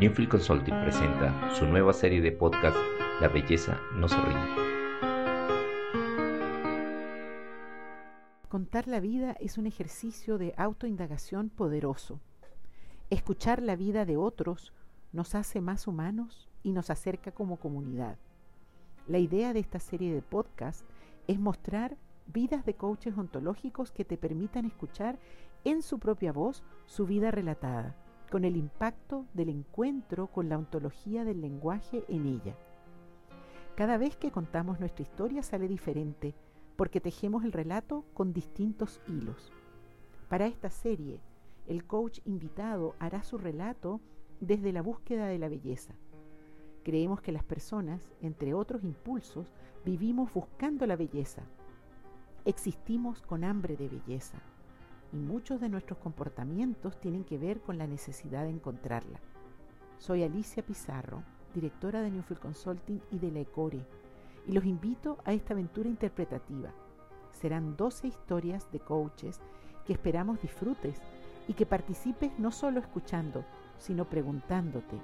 Newfield Consulting presenta su nueva serie de podcast La belleza no se rinde. Contar la vida es un ejercicio de autoindagación poderoso. Escuchar la vida de otros nos hace más humanos y nos acerca como comunidad. La idea de esta serie de podcast es mostrar vidas de coaches ontológicos que te permitan escuchar en su propia voz su vida relatada con el impacto del encuentro con la ontología del lenguaje en ella. Cada vez que contamos nuestra historia sale diferente, porque tejemos el relato con distintos hilos. Para esta serie, el coach invitado hará su relato desde la búsqueda de la belleza. Creemos que las personas, entre otros impulsos, vivimos buscando la belleza. Existimos con hambre de belleza y muchos de nuestros comportamientos tienen que ver con la necesidad de encontrarla. Soy Alicia Pizarro, directora de Newfield Consulting y de la ECORE, y los invito a esta aventura interpretativa. Serán 12 historias de coaches que esperamos disfrutes y que participes no solo escuchando, sino preguntándote,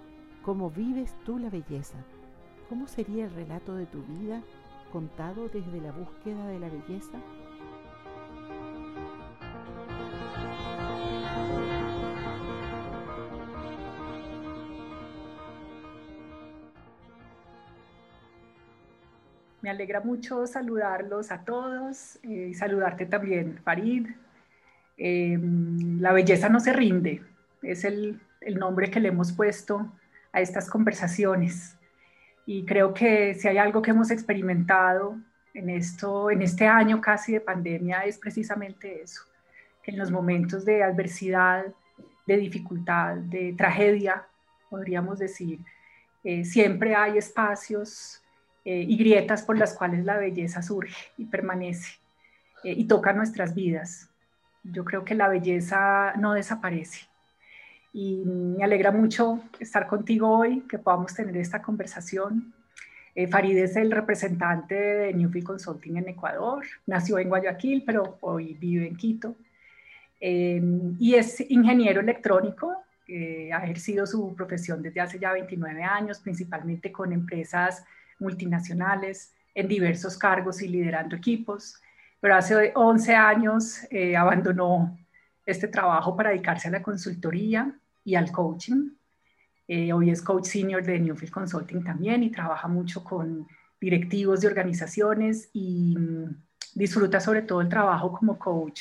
¿cómo vives tú la belleza? ¿Cómo sería el relato de tu vida contado desde la búsqueda de la belleza? Me alegra mucho saludarlos a todos y saludarte también, Farid. Em, la belleza no se rinde, es el, el nombre que le hemos puesto a estas conversaciones. Y creo que si hay algo que hemos experimentado en, esto, en este año casi de pandemia es precisamente eso, que en los momentos de adversidad, de dificultad, de tragedia, podríamos decir, eh, siempre hay espacios eh, y grietas por las cuales la belleza surge y permanece eh, y toca nuestras vidas. Yo creo que la belleza no desaparece. Y me alegra mucho estar contigo hoy, que podamos tener esta conversación. Eh, Farid es el representante de Newfield Consulting en Ecuador. Nació en Guayaquil, pero hoy vive en Quito. y es ingeniero electrónico. ha ejercido su profesión desde hace ya 29 años, principalmente con empresas multinacionales, en diversos cargos y liderando equipos, pero hace 11 años eh, abandonó este trabajo para dedicarse a la consultoría y al coaching. Eh, hoy es coach senior de Newfield Consulting también y trabaja mucho con directivos de organizaciones y mm, disfruta sobre todo el trabajo como coach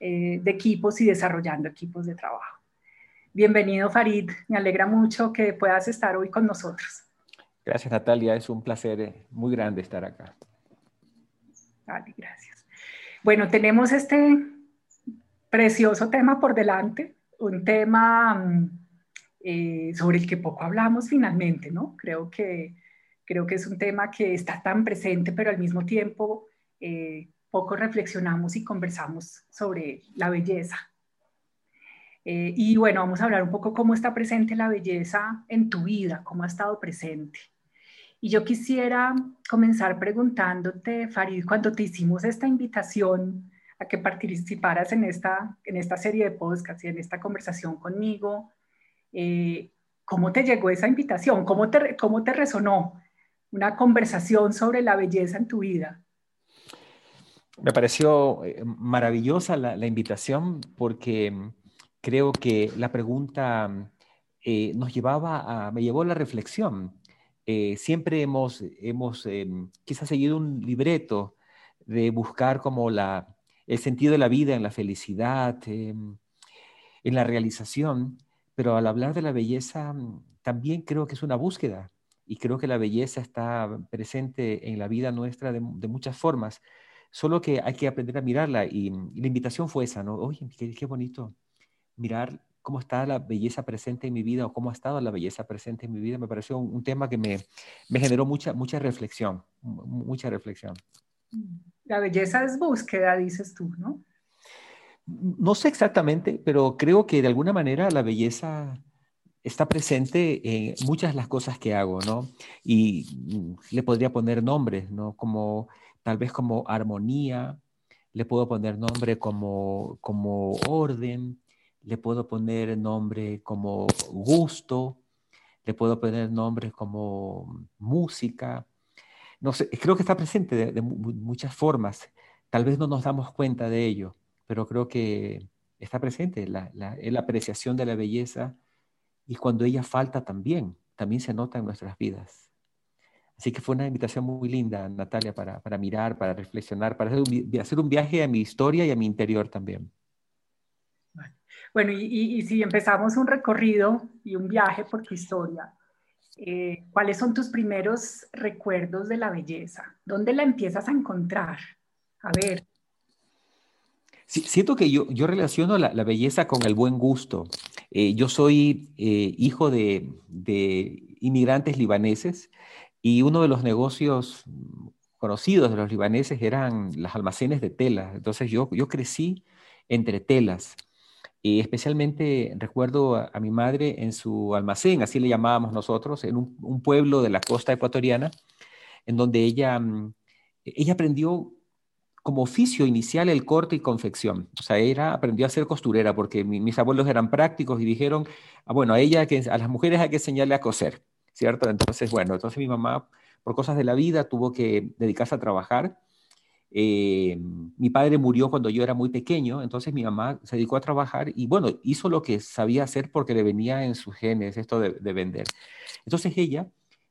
eh, de equipos y desarrollando equipos de trabajo. Bienvenido Farid, me alegra mucho que puedas estar hoy con nosotros. Gracias, Natalia. Es un placer eh, muy grande estar acá. Vale, gracias. Bueno, tenemos este precioso tema por delante, un tema mm, eh, sobre el que poco hablamos finalmente, ¿no? Creo que, creo que es un tema que está tan presente, pero al mismo tiempo eh, poco reflexionamos y conversamos sobre la belleza. y bueno, vamos a hablar un poco cómo está presente la belleza en tu vida, cómo ha estado presente. Y yo quisiera comenzar preguntándote, Farid, cuando te hicimos esta invitación a que participaras en esta, en esta serie de podcasts y en esta conversación conmigo, eh, ¿cómo te llegó esa invitación? ¿Cómo te, ¿Cómo te resonó una conversación sobre la belleza en tu vida? Me pareció eh, maravillosa la, invitación porque creo que la pregunta eh, nos llevaba me llevó a la reflexión eh, siempre hemos, hemos em, quizás seguido un libreto de buscar como la, el sentido de la vida en la felicidad, em, en la realización, pero al hablar de la belleza mm, también creo que es una búsqueda y creo que la belleza está presente en la vida nuestra de, muchas formas, solo que hay que aprender a mirarla y, la invitación fue esa, ¿no? Oye, qué, qué bonito mirar cómo está la belleza presente en mi vida o cómo ha estado la belleza presente en mi vida, me pareció un, tema que me, me, generó mucha, mucha reflexión, mucha reflexión. La belleza es búsqueda, dices tú, ¿no? No sé exactamente, pero creo que de alguna manera la belleza está presente en muchas de las cosas que hago, ¿no? Y mm, le podría poner nombres, ¿no? Como tal vez como armonía, le puedo poner nombre como, como orden, le puedo poner nombre como gusto, le puedo poner nombres como música. No sé, creo que está presente de, muchas formas. Tal vez no nos damos cuenta de ello, pero creo que está presente la, la, apreciación de la belleza y cuando ella falta también, también se nota en nuestras vidas. Así que fue una invitación muy linda, Natalia, para, mirar, para reflexionar, para hacer un, viaje a mi historia y a mi interior también. Bueno, y, si empezamos un recorrido y un viaje por tu historia, eh, ¿cuáles son tus primeros recuerdos de la belleza? ¿Dónde la empiezas a encontrar? A ver. Sí, siento que yo, yo relaciono la, la, belleza con el buen gusto. Eh, yo soy eh, hijo de, de, inmigrantes libaneses y uno de los negocios conocidos de los libaneses eran los almacenes de telas. Entonces yo, yo crecí entre telas. Y especialmente recuerdo a, mi madre en su almacén, así le llamábamos nosotros, en un, pueblo de la costa ecuatoriana, en donde ella, mm, ella aprendió como oficio inicial el corte y confección. O sea, ella aprendió a ser costurera porque mis abuelos eran prácticos y dijeron, ah, bueno, a ella, que, a las mujeres hay que enseñarle a coser. ¿cierto? Entonces, bueno, entonces mi mamá, por cosas de la vida, tuvo que dedicarse a trabajar. Eh, mi padre murió cuando yo era muy pequeño, entonces mi mamá se dedicó a trabajar y bueno, hizo lo que sabía hacer porque le venía en sus genes esto de, de vender. Entonces ella,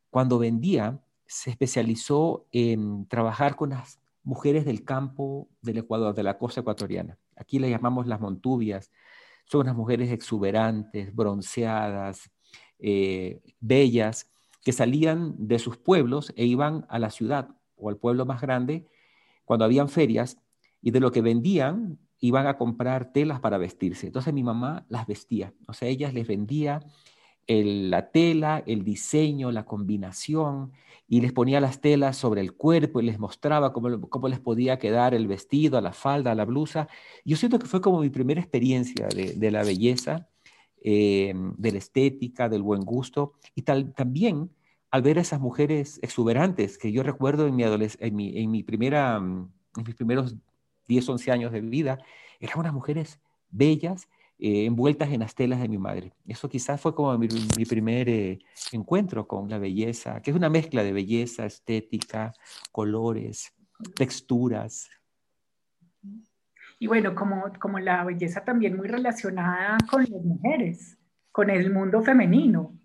cuando vendía, se especializó en trabajar con las mujeres del campo del Ecuador, de la costa ecuatoriana. Aquí le llamamos las montubias. Son unas mujeres exuberantes, bronceadas, eh, bellas que salían de sus pueblos e iban a la ciudad o al pueblo más grande cuando habían ferias y de lo que vendían iban a comprar telas para vestirse. Entonces mi mamá las vestía, o sea, ellas les vendía la tela, el diseño, la combinación, y les ponía las telas sobre el cuerpo y les mostraba cómo, les podía quedar el vestido, la falda, la blusa. Yo siento que fue como mi primera experiencia de, de la belleza eh, de la estética, del buen gusto, y tal, también al ver a esas mujeres exuberantes que yo recuerdo en mi, en en mi primera, mm, en mis primeros 10, 11 años de vida, eran unas mujeres bellas, eh, envueltas en las telas de mi madre. Eso quizás fue como mi, mi primer eh, encuentro con la belleza, que es una mezcla de belleza, estética, colores, texturas. Y bueno, como, como la belleza también muy relacionada con las mujeres, con el mundo femenino.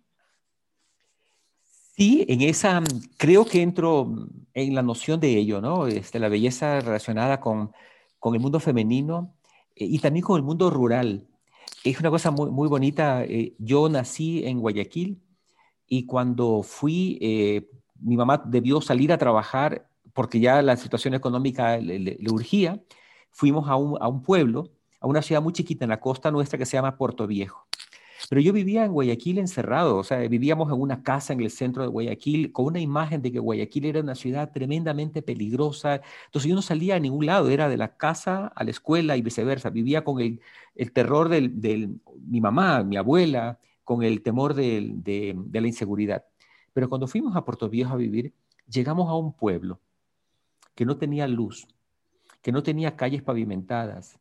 Sí, en esa, creo que entro en la noción de ello, ¿no? Este, la belleza relacionada con, con el mundo femenino eh, y también con el mundo rural. Es una cosa muy, muy bonita. Eh, yo nací en Guayaquil y cuando fui, eh, mi mamá debió salir a trabajar porque ya la situación económica le, le urgía fuimos a un, a un pueblo, a una ciudad muy chiquita en la costa nuestra que se llama Puerto Viejo. Pero yo vivía en Guayaquil encerrado, o sea, vivíamos en una casa en el centro de Guayaquil con una imagen de que Guayaquil era una ciudad tremendamente peligrosa. Entonces yo no salía a ningún lado, era de la casa a la escuela y viceversa. Vivía con el, terror de mi mamá, mi abuela, con el temor de, de la inseguridad. Pero cuando fuimos a Puerto Viejo a vivir, llegamos a un pueblo que no tenía luz, que no tenía calles pavimentadas,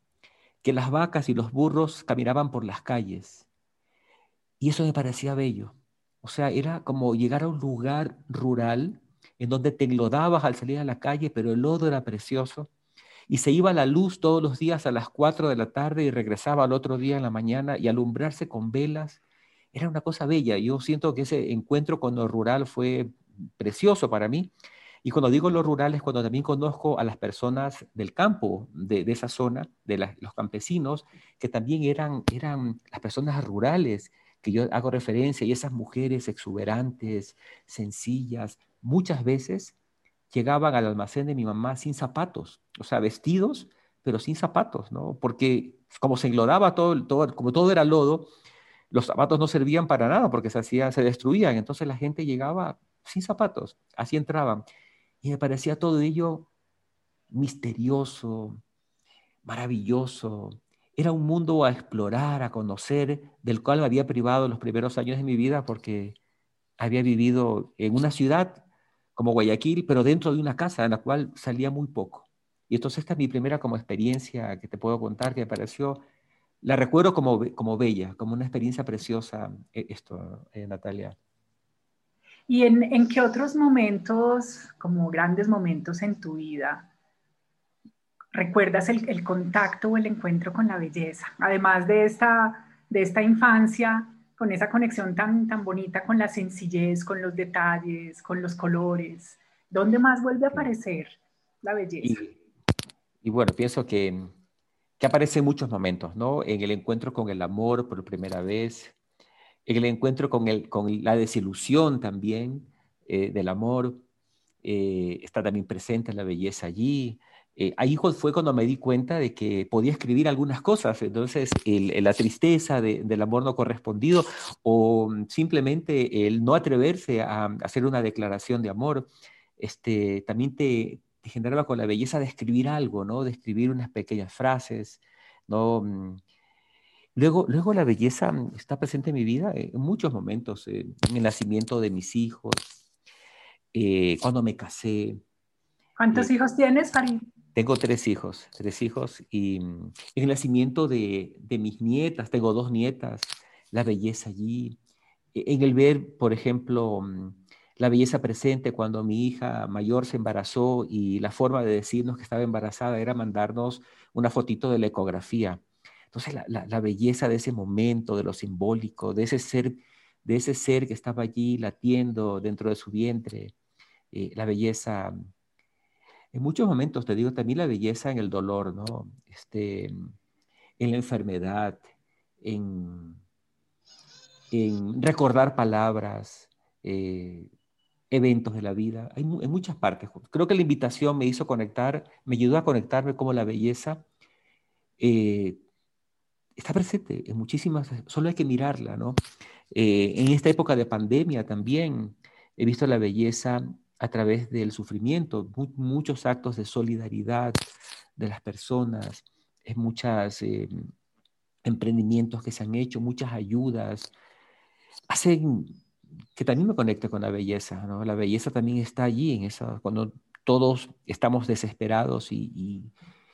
que las vacas y los burros caminaban por las calles. Y eso me parecía bello. O sea, era como llegar a un lugar rural en donde te enlodabas al salir a la calle, pero el lodo era precioso. Y se iba la luz todos los días a las 4 de la tarde y regresaba al otro día en la mañana y alumbrarse con velas. Era una cosa bella. Yo siento que ese encuentro con lo rural fue precioso para mí. Y cuando digo lo rural es cuando también conozco a las personas del campo, de, esa zona, de los campesinos, que también eran, eran las personas rurales, que yo hago referencia, y esas mujeres exuberantes, sencillas, muchas veces llegaban al almacén de mi mamá sin zapatos, o sea, vestidos, pero sin zapatos, ¿no? Porque como se enlodaba todo, todo como todo era lodo, los zapatos no servían para nada porque se, hacía, se destruían, entonces la gente llegaba sin zapatos, así entraban. Y me parecía todo ello misterioso, maravilloso. Era un mundo a explorar, a conocer, del cual me había privado los primeros años de mi vida porque había vivido en una ciudad como Guayaquil, pero dentro de una casa en la cual salía muy poco. Y entonces esta es mi primera como experiencia que te puedo contar, que me pareció, la recuerdo como, como bella, como una experiencia preciosa, eh, esto, eh, Natalia. ¿Y en, en qué otros momentos, como grandes momentos en tu vida, recuerdas el, el, contacto o el encuentro con la belleza? Además de esta, de esta infancia, con esa conexión tan, tan bonita con la sencillez, con los detalles, con los colores. ¿Dónde más vuelve a aparecer la belleza? Y, bueno, pienso que, que aparece en muchos momentos, ¿no? En el encuentro con el amor por primera vez, en el encuentro con, el, con la desilusión también eh, del amor, eh, está también presente la belleza allí, eh, ahí fue cuando me di cuenta de que podía escribir algunas cosas. Entonces, la tristeza del amor no correspondido o mm, simplemente el no atreverse a, hacer una declaración de amor, este, también te, generaba con la belleza de escribir algo, ¿no? De escribir unas pequeñas frases, ¿no? Mm. Luego, luego la belleza mm, está presente en mi vida en muchos momentos, eh, en el nacimiento de mis hijos, eh, cuando me casé. ¿Cuántos eh, hijos tienes, Farid? Tengo tres hijos, tres hijos, y en el nacimiento de, de, mis nietas, tengo dos nietas, la belleza allí, e, en el ver, por ejemplo, mm, la belleza presente cuando mi hija mayor se embarazó y la forma de decirnos que estaba embarazada era mandarnos una fotito de la ecografía. Entonces, la, la, belleza de ese momento, de lo simbólico, de ese ser, de ese ser que estaba allí latiendo dentro de su vientre, eh, la belleza en muchos momentos, te digo, también la belleza en el dolor, ¿no? Este, en la enfermedad, en, recordar palabras, eh, eventos de la vida, hay en muchas partes. Creo que la invitación me hizo conectar, me ayudó a conectarme como la belleza eh, está presente en muchísimas, solo hay que mirarla, ¿no? Eh, en esta época de pandemia también he visto la belleza a través del sufrimiento, muchos actos de solidaridad de las personas, es muchos eh, emprendimientos que se han hecho, muchas ayudas, hacen que también me conecte con la belleza, ¿no? La belleza también está allí, en eso, cuando todos estamos desesperados y,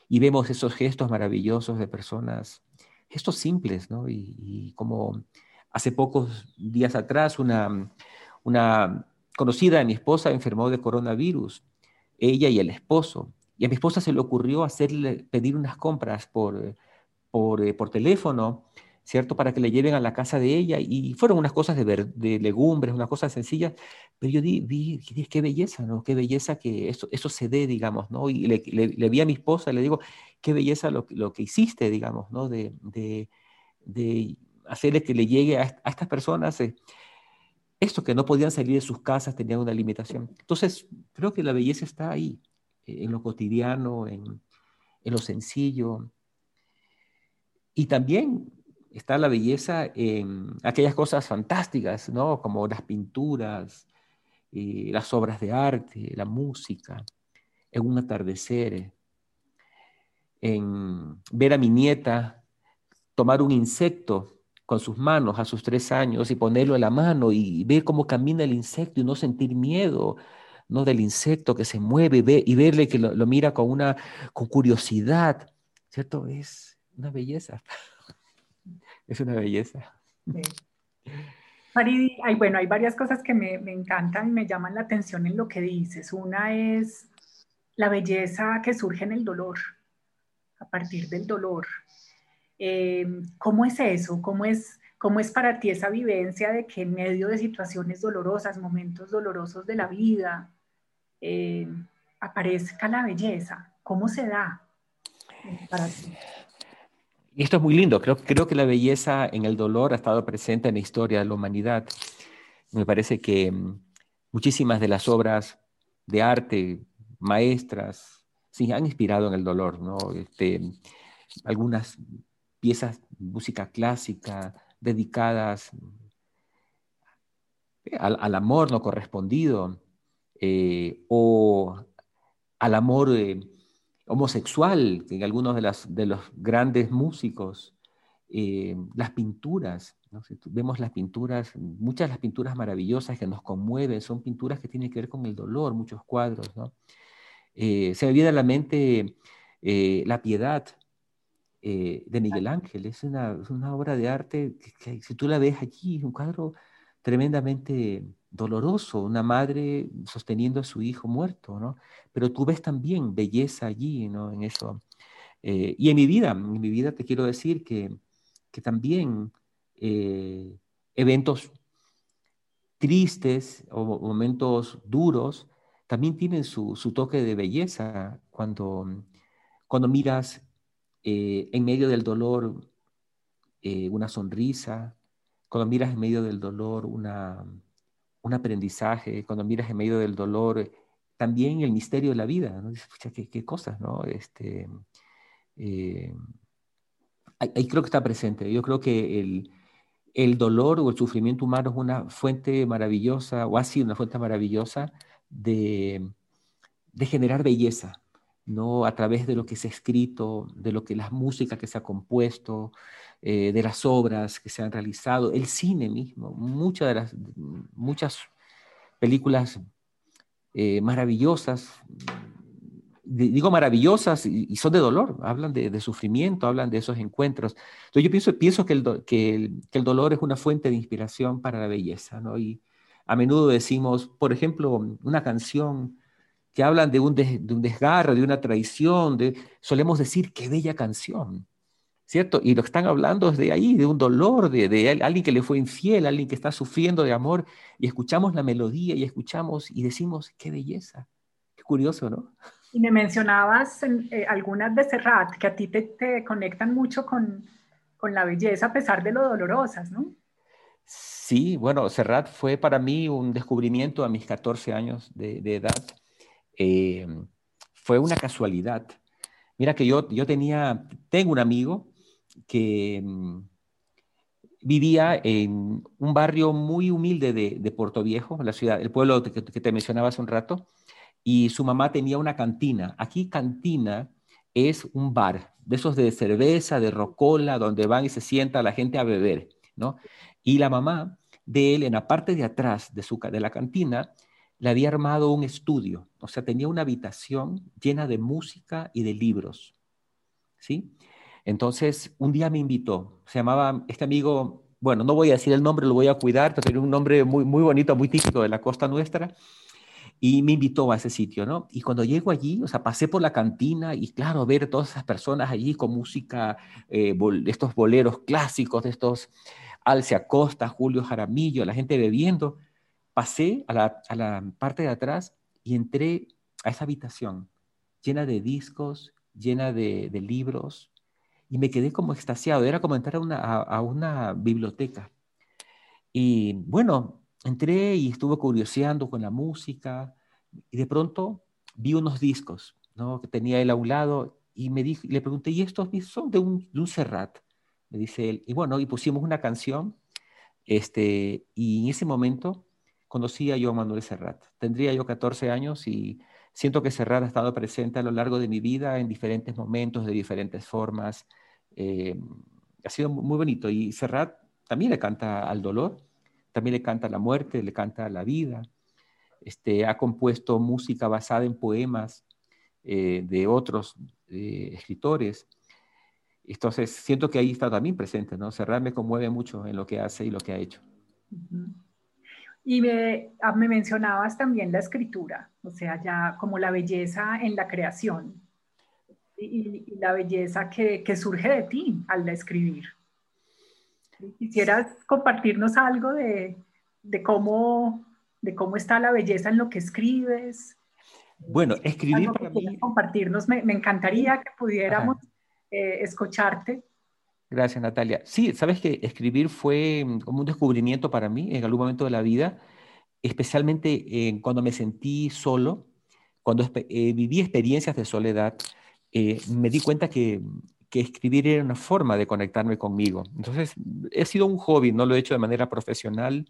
vemos esos gestos maravillosos de personas, gestos simples, ¿no? Y, y como hace pocos días atrás una, una conocida de mi esposa enfermó de coronavirus, ella y el esposo. Y a mi esposa se le ocurrió hacerle, pedir unas compras por, eh, por teléfono, ¿cierto? Para que le lleven a la casa de ella. Y fueron unas cosas de, de legumbres, unas cosas sencillas. Pero yo di, vi, qué belleza, ¿no? Qué belleza que eso, eso se dé, digamos, ¿no? Y le, le, vi a mi esposa y le digo, qué belleza lo, lo que hiciste, digamos, ¿no? De, de, de hacerle que le llegue a, a estas personas. Eh, esto que no podían salir de sus casas tenían una limitación. Entonces, creo que la belleza está ahí, eh, en lo cotidiano, en, lo sencillo. Y también está la belleza en aquellas cosas fantásticas, ¿no? Como las pinturas, eh, las obras de arte, la música, en un atardecer, en ver a mi nieta tomar un insecto con sus manos a sus tres años y ponerlo en la mano y ver cómo camina el insecto y no sentir miedo, ¿no? Del insecto que se mueve y, verle que lo, mira con una con curiosidad, ¿cierto? Es una belleza. es una belleza. Faridi, hay, bueno, hay varias cosas que me, me encantan y me llaman la atención en lo que dices. Una es la belleza que surge en el dolor, a partir del dolor. Eh, ¿Cómo es eso? ¿Cómo es, ¿Cómo es para ti esa vivencia de que en medio de situaciones dolorosas, momentos dolorosos de la vida, eh, aparezca la belleza? ¿Cómo se da para ti? Y esto es muy lindo. Creo, creo que la belleza en el dolor ha estado presente en la historia de la humanidad. Me parece que mm, muchísimas de las obras de arte, maestras, sí, han inspirado en el dolor, ¿no? Este, algunas piezas, música clásica, dedicadas eh, al, amor no correspondido eh, o al amor eh, homosexual en algunos de, las, de, los grandes músicos, las pinturas, vemos las pinturas, muchas de las pinturas maravillosas que nos conmueven son pinturas que tienen que ver con el dolor, muchos cuadros. se me viene a la mente la piedad, eh, de Miguel Ángel. Es una, obra de arte que, si tú la ves aquí, es un cuadro tremendamente doloroso, una madre sosteniendo a su hijo muerto, ¿no? Pero tú ves también belleza allí, ¿no? En eso. Eh, y en mi vida, en mi vida te quiero decir que, que también eh, eventos tristes o momentos duros también tienen su, su toque de belleza cuando, cuando miras eh, en medio del dolor una sonrisa, cuando miras en medio del dolor un aprendizaje, cuando miras en medio del dolor, también el misterio de la vida, ¿no? ¿qué, cosas, ¿no? Este, eh, ahí, creo que está presente. Yo creo que el, el, dolor o el sufrimiento humano es una fuente maravillosa, o ha sido una fuente maravillosa de, de generar belleza, ¿no? A través de lo que se ha escrito, de lo que las músicas que se ha compuesto, eh, de las obras que se han realizado, el cine mismo, muchas de las, muchas películas eh, maravillosas, digo maravillosas y, son de dolor, hablan de, sufrimiento, hablan de esos encuentros. Entonces yo pienso, pienso que, el, que, el, dolor es una fuente de inspiración para la belleza, ¿no? Y a menudo decimos, por ejemplo, una canción que hablan de un, de, de un desgarro, de una traición, de, solemos decir, qué bella canción. ¿cierto? Y lo que están hablando es de ahí, de un dolor, de, de, alguien que le fue infiel, alguien que está sufriendo de amor, y escuchamos la melodía y escuchamos y decimos, qué belleza, qué curioso, ¿no? Y me mencionabas eh, algunas de Serrat que a ti te, te conectan mucho con, con, la belleza a pesar de lo dolorosas, ¿no? Sí, bueno, Serrat fue para mí un descubrimiento a mis 14 años de, de edad. Eh, fue una casualidad. Mira que yo, yo tenía, tengo un amigo que mm, vivía en un barrio muy humilde de, de Puerto Viejo, la ciudad, el pueblo que, que, te mencionaba hace un rato, y su mamá tenía una cantina. Aquí cantina es un bar, de esos de cerveza, de rocola, donde van y se sienta la gente a beber, ¿no? Y la mamá de él, en la parte de atrás de, su, de la cantina, le había armado un estudio, o sea, tenía una habitación llena de música y de libros, ¿sí? Entonces, un día me invitó, se llamaba este amigo, bueno, no voy a decir el nombre, lo voy a cuidar, pero tiene un nombre muy, muy bonito, muy típico de la costa nuestra, y me invitó a ese sitio, ¿no? Y cuando llego allí, o sea, pasé por la cantina y claro, ver todas esas personas allí con música, eh, estos boleros clásicos, de estos Alce Acosta, Julio Jaramillo, la gente bebiendo, pasé a la, a la parte de atrás y entré a esa habitación llena de discos, llena de, de libros, y me quedé como extasiado. Era como entrar a una, a, una biblioteca. Y bueno, entré y estuve curioseando con la música y de pronto vi unos discos ¿no? que tenía él a un lado y me dijo, le pregunté, ¿y estos son de un, de un Serrat? Me dice él. Y bueno, y pusimos una canción este, y en ese momento conocí a yo a Manuel Serrat. Tendría yo 14 años y Siento que Serrat ha estado presente a lo largo de mi vida en diferentes momentos, de diferentes formas. Eh, ha sido muy bonito. Y Serrat también le canta al dolor, también le canta a la muerte, le canta a la vida. Este, ha compuesto música basada en poemas eh, de otros eh, escritores. Entonces, siento que ahí está también presente, ¿no? Serrat me conmueve mucho en lo que hace y lo que ha hecho. Y me, ah, me, mencionabas también la escritura, o sea, ya como la belleza en la creación y, la belleza que, que, surge de ti al escribir. ¿Quisieras compartirnos algo de, de, cómo, de cómo está la belleza en lo que escribes? Bueno, escribir para mí... Compartirnos, me, me, encantaría que pudiéramos eh, escucharte Gracias, Natalia. Sí, sabes que escribir fue mm, como un descubrimiento para mí en algún momento de la vida, especialmente cuando me sentí solo, cuando eh, viví experiencias de soledad, eh, me di cuenta que, que, escribir era una forma de conectarme conmigo. Entonces, he sido un hobby, no lo he hecho de manera profesional.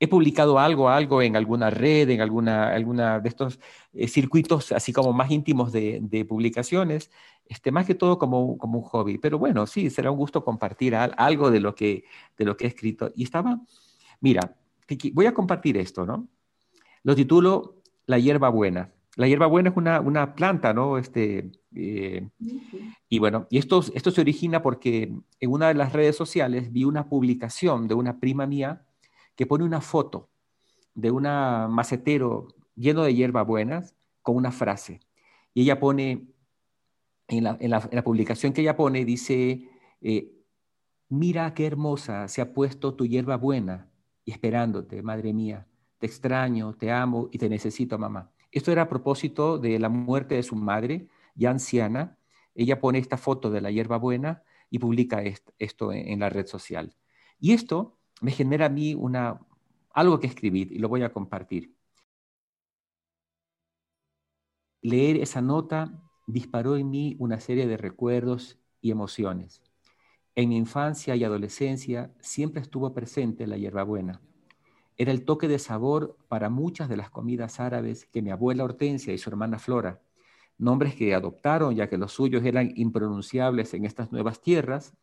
He publicado algo, algo en alguna red, en alguna, alguna de estos eh, circuitos así como más íntimos de, de publicaciones, este, más que todo como, como, un hobby. Pero bueno, sí, será un gusto compartir algo de lo, que, de lo que he escrito. Y estaba, mira, voy a compartir esto, ¿no? Lo titulo La hierba buena. La hierba buena es una, una planta, ¿no? Este, eh, y bueno, y esto, esto se origina porque en una de las redes sociales vi una publicación de una prima mía que pone una foto de un macetero lleno de hierbabuenas con una frase. Y ella pone, en la, publicación que ella pone, dice, eh, mira qué hermosa se ha puesto tu hierba buena y esperándote, madre mía. Te extraño, te amo y te necesito, mamá. Esto era a propósito de la muerte de su madre, ya anciana. Ella pone esta foto de la hierba buena y publica esto en la red social. Y esto me genera a mí una, algo que escribir y lo voy a compartir. Leer esa nota disparó en mí una serie de recuerdos y emociones. En mi infancia y adolescencia siempre estuvo presente la hierbabuena. Era el toque de sabor para muchas de las comidas árabes que mi abuela Hortensia y su hermana Flora, nombres que adoptaron ya que los suyos eran impronunciables en estas nuevas tierras,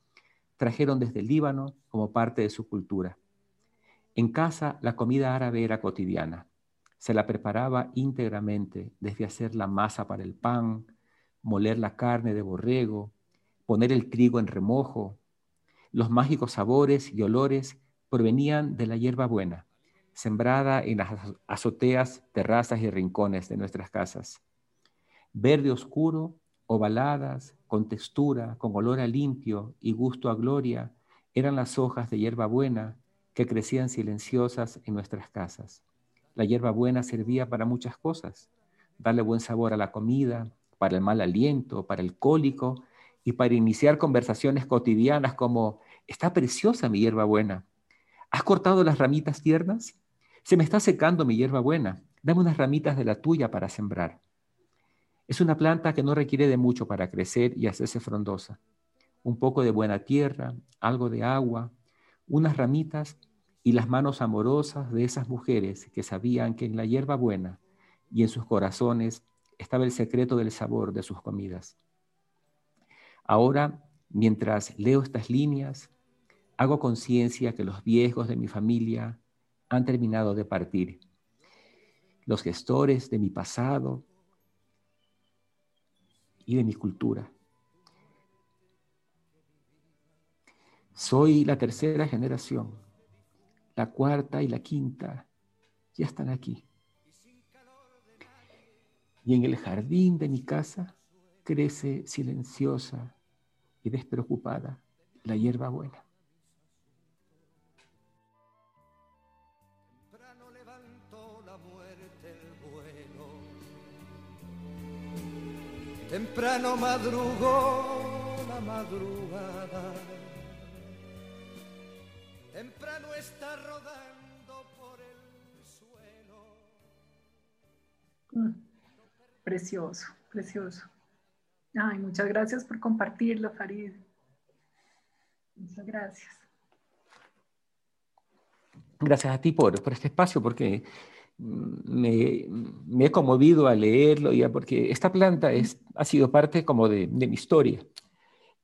trajeron desde el Líbano como parte de su cultura. En casa la comida árabe era cotidiana. Se la preparaba íntegramente, desde hacer la masa para el pan, moler la carne de borrego, poner el trigo en remojo, los mágicos sabores y olores provenían de la hierba buena, sembrada en las azoteas, terrazas y rincones de nuestras casas. Verde oscuro, ovaladas, con textura, con olor a limpio y gusto a gloria, eran las hojas de hierba buena que crecían silenciosas en nuestras casas. La hierba buena servía para muchas cosas, darle buen sabor a la comida, para el mal aliento, para el cólico y para iniciar conversaciones cotidianas como, está preciosa mi hierba buena. ¿Has cortado las ramitas tiernas? Se me está secando mi hierba buena. Dame unas ramitas de la tuya para sembrar. Es una planta que no requiere de mucho para crecer y hacerse frondosa. Un poco de buena tierra, algo de agua, unas ramitas y las manos amorosas de esas mujeres que sabían que en la hierba buena y en sus corazones estaba el secreto del sabor de sus comidas. Ahora, mientras leo estas líneas, hago conciencia que los viejos de mi familia han terminado de partir. Los gestores de mi pasado y de mi cultura. Soy la tercera generación, la cuarta y la quinta ya están aquí. Y en el jardín de mi casa crece silenciosa y despreocupada la hierba buena. Temprano madrugó la madrugada, temprano está rodando por el suelo. Mm, precioso, precioso. Ay, muchas gracias por compartirlo, Farid. Muchas gracias. Gracias a ti por, por este espacio, porque me, he conmovido al leerlo, ya, porque esta planta es, ha sido parte como de, mi historia.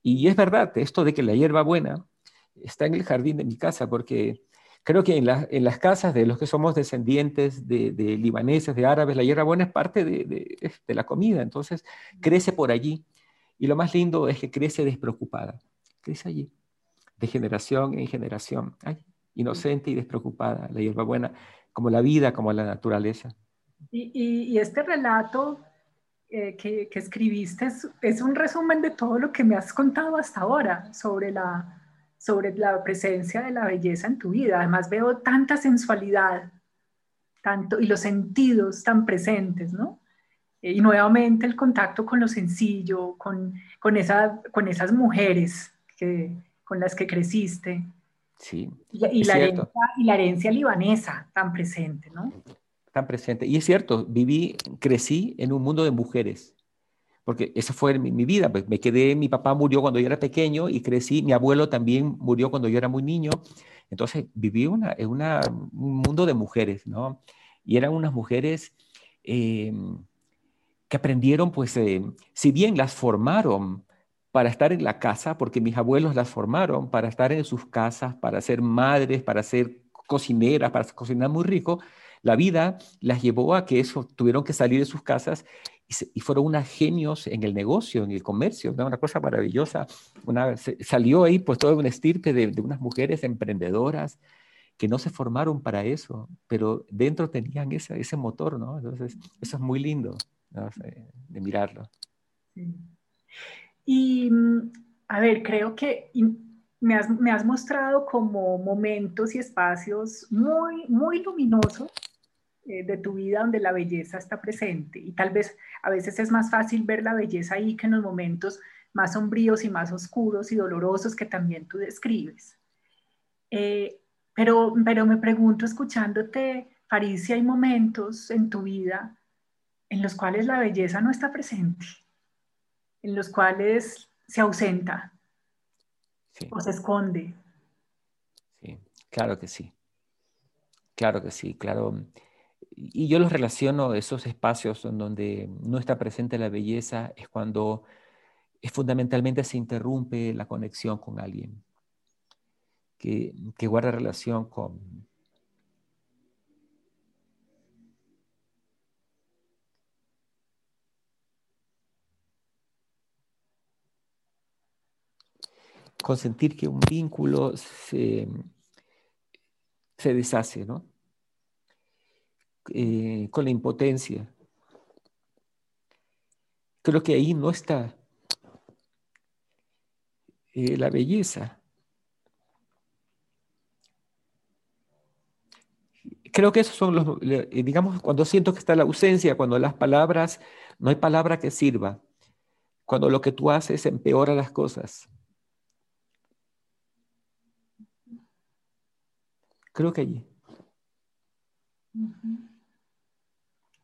Y es verdad, esto de que la hierba buena está en el jardín de mi casa, porque creo que en, la, en las casas de los que somos descendientes de, libaneses, de árabes, la hierba buena es parte de, de, la comida, entonces crece por allí. Y lo más lindo es que crece despreocupada, crece allí, de generación en generación, Ay, inocente y despreocupada, la hierba buena, como la vida, como la naturaleza. Y, este relato eh, que, escribiste es, es un resumen de todo lo que me has contado hasta ahora sobre la, sobre la presencia de la belleza en tu vida. Además veo tanta sensualidad, tanto, y los sentidos tan presentes, ¿no? Eh, y nuevamente el contacto con lo sencillo, con, con, esa, con esas mujeres que, con las que creciste. Sí. Y, y, la herencia, y, la herencia, libanesa tan presente, ¿no? Tan presente. Y es cierto, viví, crecí en un mundo de mujeres porque esa fue mi, mi, vida. Pues me quedé, mi papá murió cuando yo era pequeño y crecí, mi abuelo también murió cuando yo era muy niño. Entonces viví una, en una, un mundo de mujeres, ¿no? Y eran unas mujeres eh, que aprendieron, pues, eh, si bien las formaron para estar en la casa, porque mis abuelos las formaron para estar en sus casas, para ser madres, para ser cocineras, para cocinar muy rico, la vida las llevó a que eso, tuvieron que salir de sus casas y, fueron unas genios en el negocio, en el comercio, una cosa maravillosa. Una, se, salió ahí pues toda una estirpe de, unas mujeres emprendedoras que no se formaron para eso, pero dentro tenían ese, ese motor, ¿no? Entonces, eso es muy lindo de mirarlo. Y, mm, a ver, creo que me has, me has, mostrado como momentos y espacios muy, muy luminosos eh, de tu vida donde la belleza está presente. Y tal vez a veces es más fácil ver la belleza ahí que en los momentos más sombríos y más oscuros y dolorosos que también tú describes. Eh, pero, pero me pregunto, escuchándote, Farid, si hay momentos en tu vida en los cuales la belleza no está presente, en los cuales se ausenta o se esconde. Sí, claro que sí. Claro que sí, claro. Y yo los relaciono, esos espacios en donde no está presente la belleza, es cuando es fundamentalmente se interrumpe la conexión con alguien que, que guarda relación con, con sentir que un vínculo se, se deshace, ¿no? Eh, con la impotencia. Creo que ahí no está eh, la belleza. Creo que esos son los, digamos, cuando siento que está la ausencia, cuando las palabras, no hay palabra que sirva, cuando lo que tú haces empeora las cosas. Creo que allí.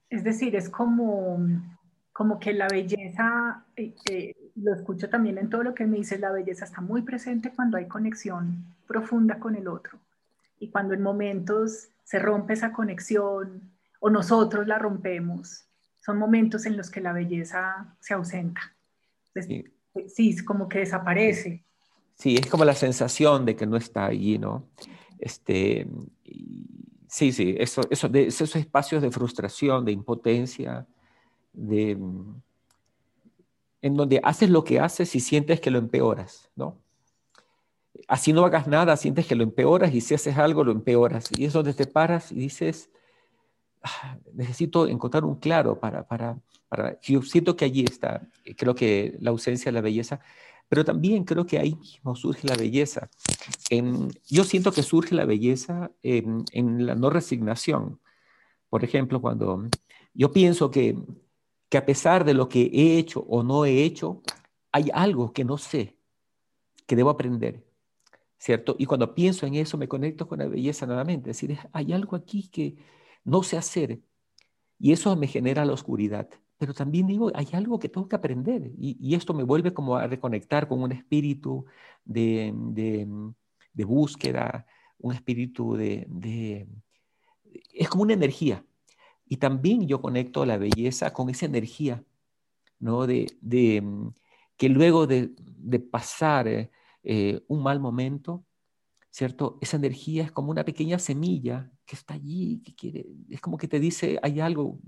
Es decir, es como, como que la belleza, eh, eh, lo escucho también en todo lo que me dices, la belleza está muy presente cuando hay conexión profunda con el otro. Y cuando en momentos se rompe esa conexión o nosotros la rompemos, son momentos en los que la belleza se ausenta. Sí, sí como que desaparece. Sí, es como la sensación de que no está allí, ¿no? Este, sí, sí, eso, eso, esos espacios de frustración, de impotencia, de, en donde haces lo que haces y sientes que lo empeoras, ¿no? Así no hagas nada, sientes que lo empeoras y si haces algo lo empeoras. Y es donde te paras y dices, ah, necesito encontrar un claro para, para, para... Yo siento que allí está, creo que la ausencia de la belleza, pero también creo que ahí mismo surge la belleza. yo siento que surge la belleza en, en la no resignación. Por ejemplo, cuando yo pienso que que a pesar de lo que he hecho o no he hecho, hay algo que no sé, que debo aprender, ¿cierto? Y cuando pienso en eso me conecto con la belleza nuevamente, es decir, hay algo aquí que no sé hacer y eso me genera la oscuridad. Pero también digo, hay algo que tengo que aprender y, esto me vuelve como a reconectar con un espíritu de, de, búsqueda, un espíritu de. Es como una energía, y también yo conecto la belleza con esa energía, ¿no? De, mm, que luego de, de pasar eh, eh, un mal momento, ¿cierto? Esa energía es como una pequeña semilla que está allí, que quiere, es como que te dice, hay algo,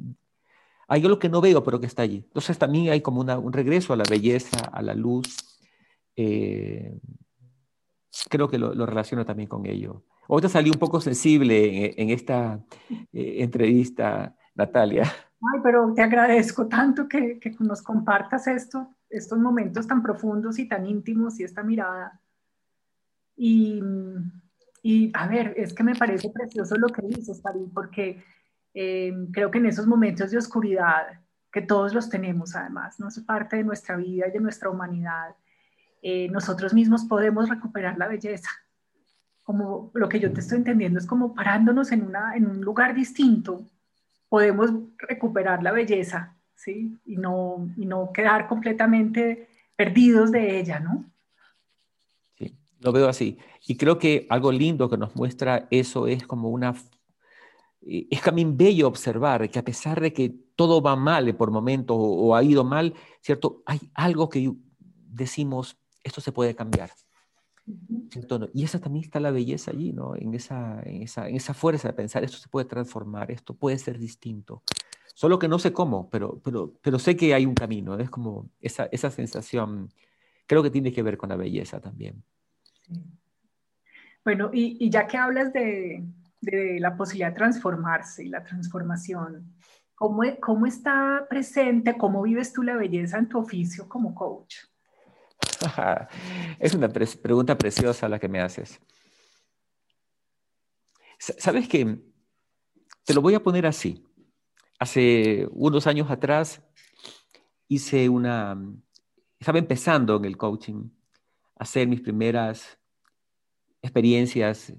hay algo que no veo, pero que está allí. Entonces también hay como una, un regreso a la belleza, a la luz. Eh, creo que lo, lo relaciono también con ello. Ahorita salí un poco sensible en, esta eh, entrevista, Natalia. Ay, pero te agradezco tanto que, que, nos compartas esto, estos momentos tan profundos y tan íntimos y esta mirada. Y, y a ver, es que me parece precioso lo que dices, Farid, porque eh, creo que en esos momentos de oscuridad, que todos los tenemos además, ¿no? es parte de nuestra vida y de nuestra humanidad, eh, nosotros mismos podemos recuperar la belleza como lo que yo te estoy entendiendo es como parándonos en, una, en un lugar distinto, podemos recuperar la belleza, ¿sí? Y no, y no quedar completamente perdidos de ella, ¿no? Sí, lo veo así. Y creo que algo lindo que nos muestra eso es como una... Es también bello observar que a pesar de que todo va mal por momentos o, o ha ido mal, ¿cierto? Hay algo que decimos, esto se puede cambiar y esa también está la belleza allí, ¿no? En esa, en esa, en esa fuerza de pensar, esto se puede transformar, esto puede ser distinto. Solo que no sé cómo, pero, pero, pero sé que hay un camino. Es como esa, esa sensación, creo que tiene que ver con la belleza también. Bueno, y, ya que hablas de, la posibilidad de transformarse y la transformación, ¿cómo, ¿cómo está presente, cómo vives tú la belleza en tu oficio como coach? es una pregunta preciosa la que me haces. ¿Sabes qué? Te lo voy a poner así. Hace unos años atrás hice una, estaba empezando en el coaching, a hacer mis primeras experiencias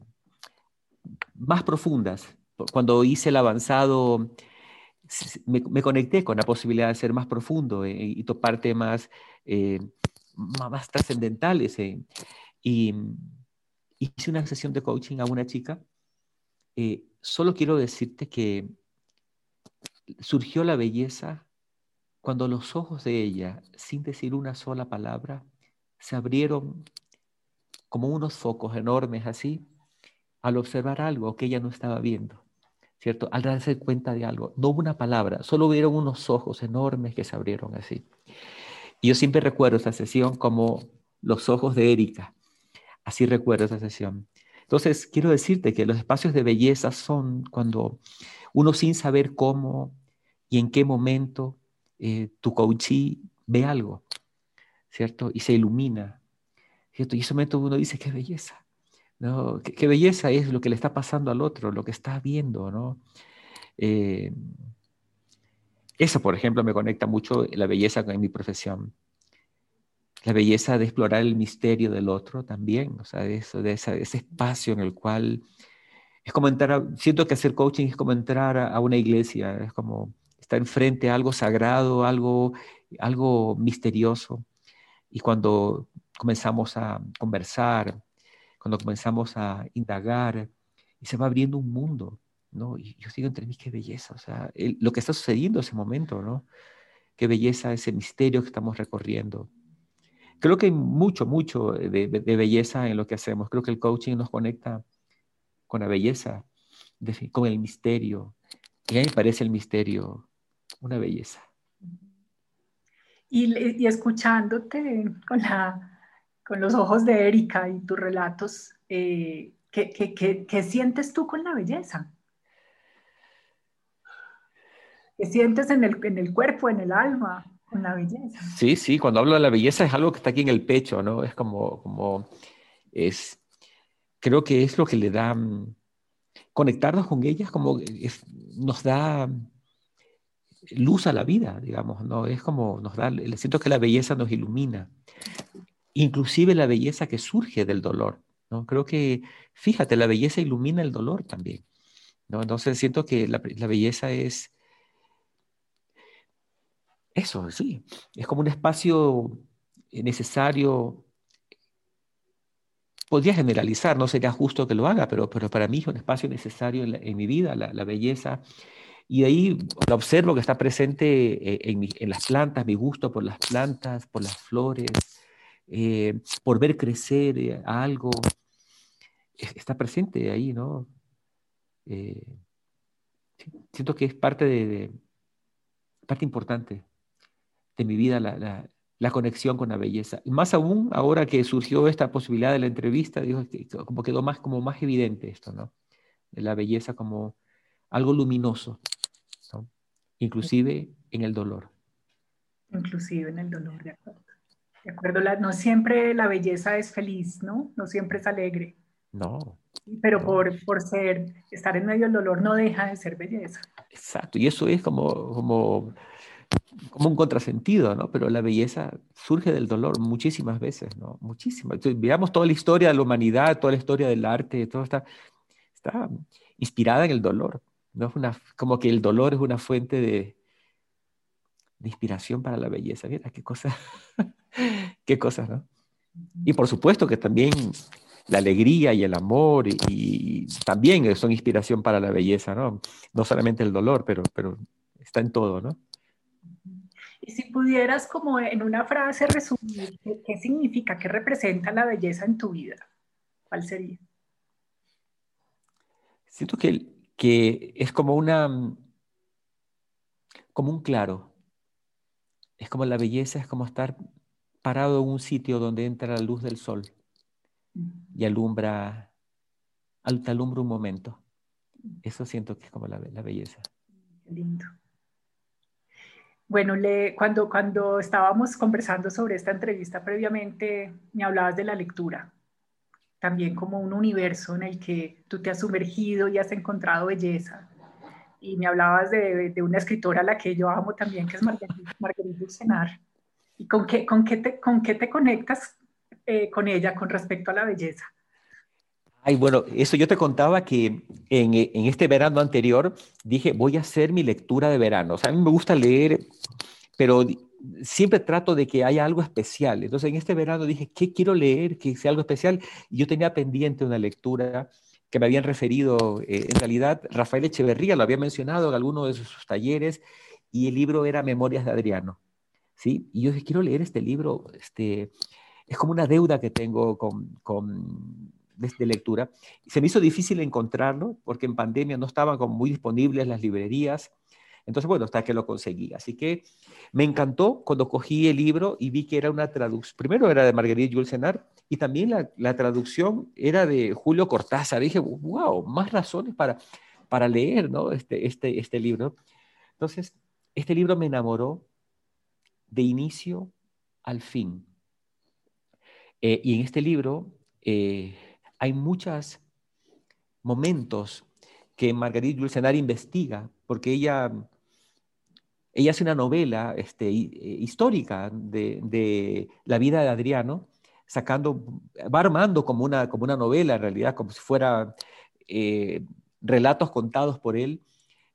más profundas. Cuando hice el avanzado, me, conecté con la posibilidad de ser más profundo eh, y topar temas eh, más trascendentales. Eh. Y hice una sesión de coaching a una chica. solo quiero decirte que surgió la belleza cuando los ojos de ella, sin decir una sola palabra, se abrieron como unos focos enormes así, al observar algo que ella no estaba viendo, ¿cierto? Al darse cuenta de algo, no hubo una palabra, solo vieron unos ojos enormes que se abrieron así. Y yo siempre recuerdo esa sesión como los ojos de Erika, así recuerdo esa sesión. Entonces, quiero decirte que los espacios de belleza son cuando uno sin saber cómo y en qué momento eh, tu coachee ve algo, ¿cierto? Y se ilumina, y en ese momento uno dice, qué belleza. ¿No? Qué, belleza es lo que le está pasando al otro, lo que está viendo. ¿no? Eh, eso, por ejemplo, me conecta mucho la belleza con mi profesión. La belleza de explorar el misterio del otro también, o sea, de, eso, de ese espacio en el cual es como entrar, siento que hacer coaching es como entrar a, una iglesia, es como estar enfrente a algo sagrado, algo, algo misterioso. Y cuando comenzamos a conversar, cuando comenzamos a indagar, y se va abriendo un mundo, ¿no? Y yo digo entre mí, qué belleza, o sea, lo que está sucediendo en ese momento, ¿no? Qué belleza ese misterio que estamos recorriendo. Creo que hay mucho, mucho de, belleza en lo que hacemos. Creo que el coaching nos conecta con la belleza, con el misterio. Y a mí me parece el misterio una belleza. Y, y escuchándote con la, con los ojos de Erika y tus relatos, eh, ¿qué, sientes tú con la belleza? ¿Qué sientes en el, cuerpo, en el alma, con la belleza? Sí, sí, cuando hablo de la belleza es algo que está aquí en el pecho, ¿no? Es como, como es, creo que es lo que le da, mm, conectarnos con ellas como nos da luz a la vida, digamos, ¿no? Es como nos da, siento que la belleza nos ilumina inclusive la belleza que surge del dolor. ¿no? Creo que, fíjate, la belleza ilumina el dolor también. ¿no? Entonces siento que la, belleza es eso, sí, es como un espacio necesario. Podría generalizar, no sería justo que lo haga, pero, pero para mí es un espacio necesario en, mi vida, la, belleza. Y ahí lo observo que está presente eh, en, en, las plantas, mi gusto por las plantas, por las flores, eh, por ver crecer eh, algo, está presente ahí, ¿no? Eh, siento que es parte de, parte importante de mi vida la, conexión con la belleza. Y más aún ahora que surgió esta posibilidad de la entrevista, digo, como quedó más, como más evidente esto, ¿no? La belleza como algo luminoso, inclusive en el dolor. Inclusive en el dolor, de acuerdo. De acuerdo, no siempre la belleza es feliz, ¿no? No siempre es alegre. No. Pero Por, por ser, estar en medio del dolor no deja de ser belleza. Exacto, y eso es como, como, como un contrasentido, ¿no? Pero la belleza surge del dolor muchísimas veces, ¿no? Muchísimas. veamos toda la historia de la humanidad, toda la historia del arte, todo está, está inspirada en el dolor. ¿no? Es una, como que el dolor es una fuente de, de inspiración para la belleza. Mira, qué cosa, qué cosas, ¿no? Y por supuesto que también la alegría y el amor y, también son inspiración para la belleza, ¿no? No solamente el dolor, pero, pero está en todo, ¿no? Y si pudieras como en una frase resumir qué, significa, qué representa la belleza en tu vida, ¿cuál sería? Siento que, que es como una, como un claro, es como la belleza, es como estar parado en un sitio donde entra la luz del sol y alumbra te alumbra un momento. Eso siento que es como la, la belleza. Lindo. Bueno, le, cuando, cuando estábamos conversando sobre esta entrevista previamente, me hablabas de la lectura, también como un universo en el que tú te has sumergido y has encontrado belleza. Y me hablabas de, de una escritora a la que yo amo también, que es Marguerite, Marguerite ¿Y con qué, con qué, te, con qué te conectas eh, con ella con respecto a la belleza? Ay, bueno, eso yo te contaba que en, en, este verano anterior dije, voy a hacer mi lectura de verano. O sea, a mí me gusta leer, pero siempre trato de que haya algo especial. Entonces, en este verano dije, ¿qué quiero leer? Que sea algo especial. Y yo tenía pendiente una lectura que me habían referido, eh, en realidad, Rafael Echeverría lo había mencionado en alguno de sus talleres, y el libro era Memorias de Adriano. ¿sí? Y yo dije, quiero leer este libro, este, es como una deuda que tengo con, con de, lectura. Se me hizo difícil encontrarlo porque en pandemia no estaban como muy disponibles las librerías. Entonces, bueno, hasta que lo conseguí. Así que me encantó cuando cogí el libro y vi que era una traducción. Primero era de Marguerite Jules y también la, la, traducción era de Julio Cortázar. dije, wow, más razones para, para leer ¿no? este, este, este libro. Entonces, este libro me enamoró de inicio al fin. Eh, y en este libro eh, hay muchos momentos que Marguerite Yourcenar investiga, porque ella, ella hace una novela este, eh, histórica de, la vida de Adriano, sacando, va armando como una, como una novela en realidad, como si fuera relatos contados por él,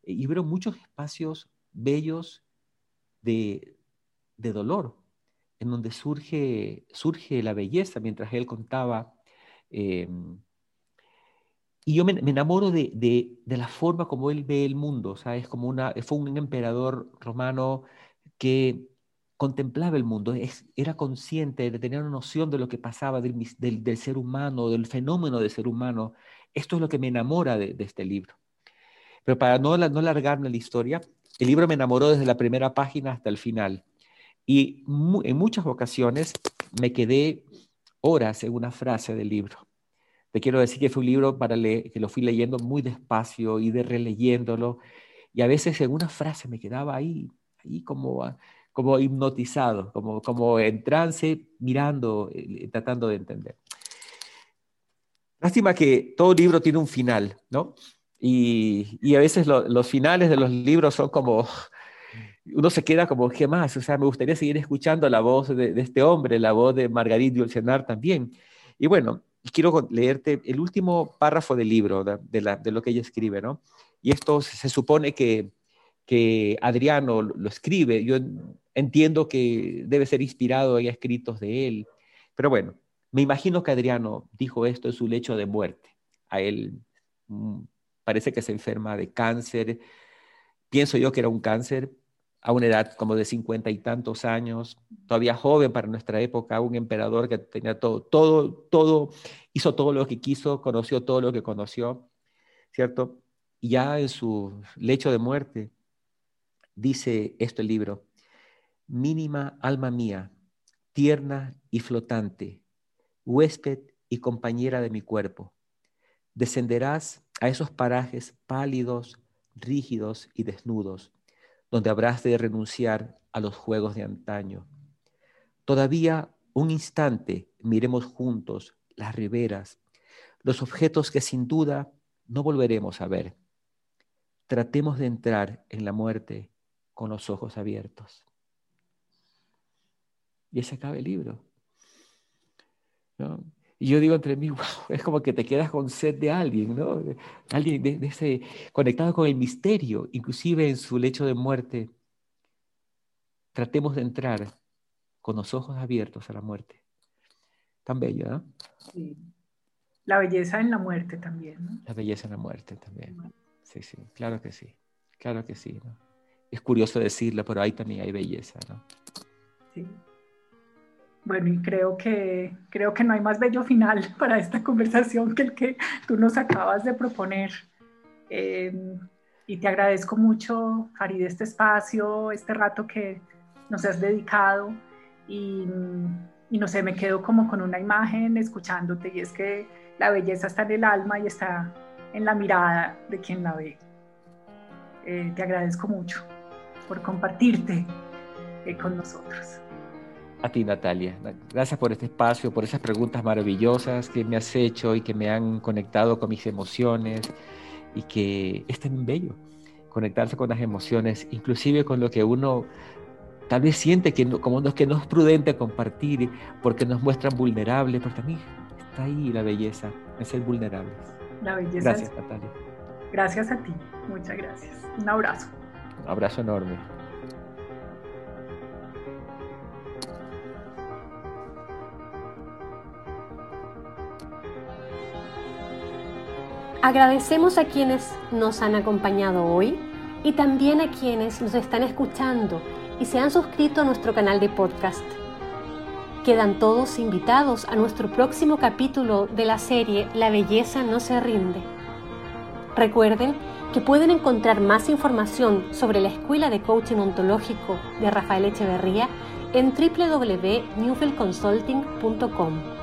y veo muchos espacios bellos de, de dolor, en donde surge, surge la belleza mientras él contaba. Em, y yo me, enamoro de, de, la forma como él ve el mundo, es Como una, fue un emperador romano que contemplaba el mundo, era consciente de tener una noción de lo que pasaba del, del, ser humano, del fenómeno del ser humano. Esto es lo que me enamora de, este libro. Pero para no, no largarme la historia, el libro me enamoró desde la primera página hasta el final. Y en muchas ocasiones me quedé horas en una frase del libro. Te quiero decir que fue un libro para que lo fui leyendo muy despacio y de releyéndolo. Y a veces en una frase me quedaba ahí, ahí como, como hipnotizado, como, como en trance, mirando, eh, tratando de entender. Lástima que todo libro tiene un final, ¿no? Y, y a veces los finales de los libros son como, uno se queda como, ¿qué más? O sea, me gustaría seguir escuchando la voz de, este hombre, la voz de Margarita Yolcenar también. Y bueno, quiero leerte el último párrafo del libro, de, lo que ella escribe, ¿no? Y esto se supone que, Adriano lo escribe. Yo entiendo que debe ser inspirado en escritos de él. Pero bueno, me imagino que Adriano dijo esto en su lecho de muerte. A él mm, parece que se enferma de cáncer. Pienso yo que era un cáncer, a una edad como de cincuenta y tantos años, todavía joven para nuestra época, un emperador que tenía todo, todo, todo, hizo todo lo que quiso, conoció todo lo que conoció, ¿cierto? Y ya en su lecho de muerte dice esto el libro, mínima alma mía, tierna y flotante, huésped y compañera de mi cuerpo, descenderás a esos parajes pálidos, rígidos y desnudos donde habrás de renunciar a los juegos de antaño. Todavía un instante miremos juntos las riberas, los objetos que sin duda no volveremos a ver. Tratemos de entrar en la muerte con los ojos abiertos. Y ese acaba el libro. ¿no? Y yo digo entre mí, wow, es como que te quedas con sed de alguien, ¿no? Alguien de, ese, conectado con el misterio, inclusive en su lecho de muerte. Tratemos de entrar con los ojos abiertos a la muerte. Tan bello, ¿no? Sí. La belleza en la muerte también, ¿no? La belleza en la muerte también. Sí, sí, claro que sí. Claro que sí, ¿no? Es curioso decirlo, pero ahí también hay belleza, ¿no? Sí. Bueno, y creo que, creo que no hay más bello final para esta conversación que el que tú nos acabas de proponer. Em, y te agradezco mucho, Farid, este espacio, este rato que nos has dedicado. Y, y no sé, me quedo como con una imagen escuchándote y es que la belleza está en el alma y está en la mirada de quien la ve. Eh, te agradezco mucho por compartirte eh, con nosotros. A ti, Natalia. Gracias por este espacio, por esas preguntas maravillosas que me has hecho y que me han conectado con mis emociones y que es tan bello conectarse con las emociones, inclusive con lo que uno tal vez siente que no, como no, que no es prudente compartir porque nos muestran vulnerables, pero también está ahí la belleza de ser vulnerables. La belleza. Gracias, Natalia. Gracias a ti, muchas gracias. Un abrazo. Un abrazo enorme. Agradecemos a quienes nos han acompañado hoy y también a quienes nos están escuchando y se han suscrito a nuestro canal de podcast. Quedan todos invitados a nuestro próximo capítulo de la serie La belleza no se rinde. Recuerden que pueden encontrar más información sobre la Escuela de Coaching Ontológico de Rafael Echeverría en www.newfieldconsulting.com.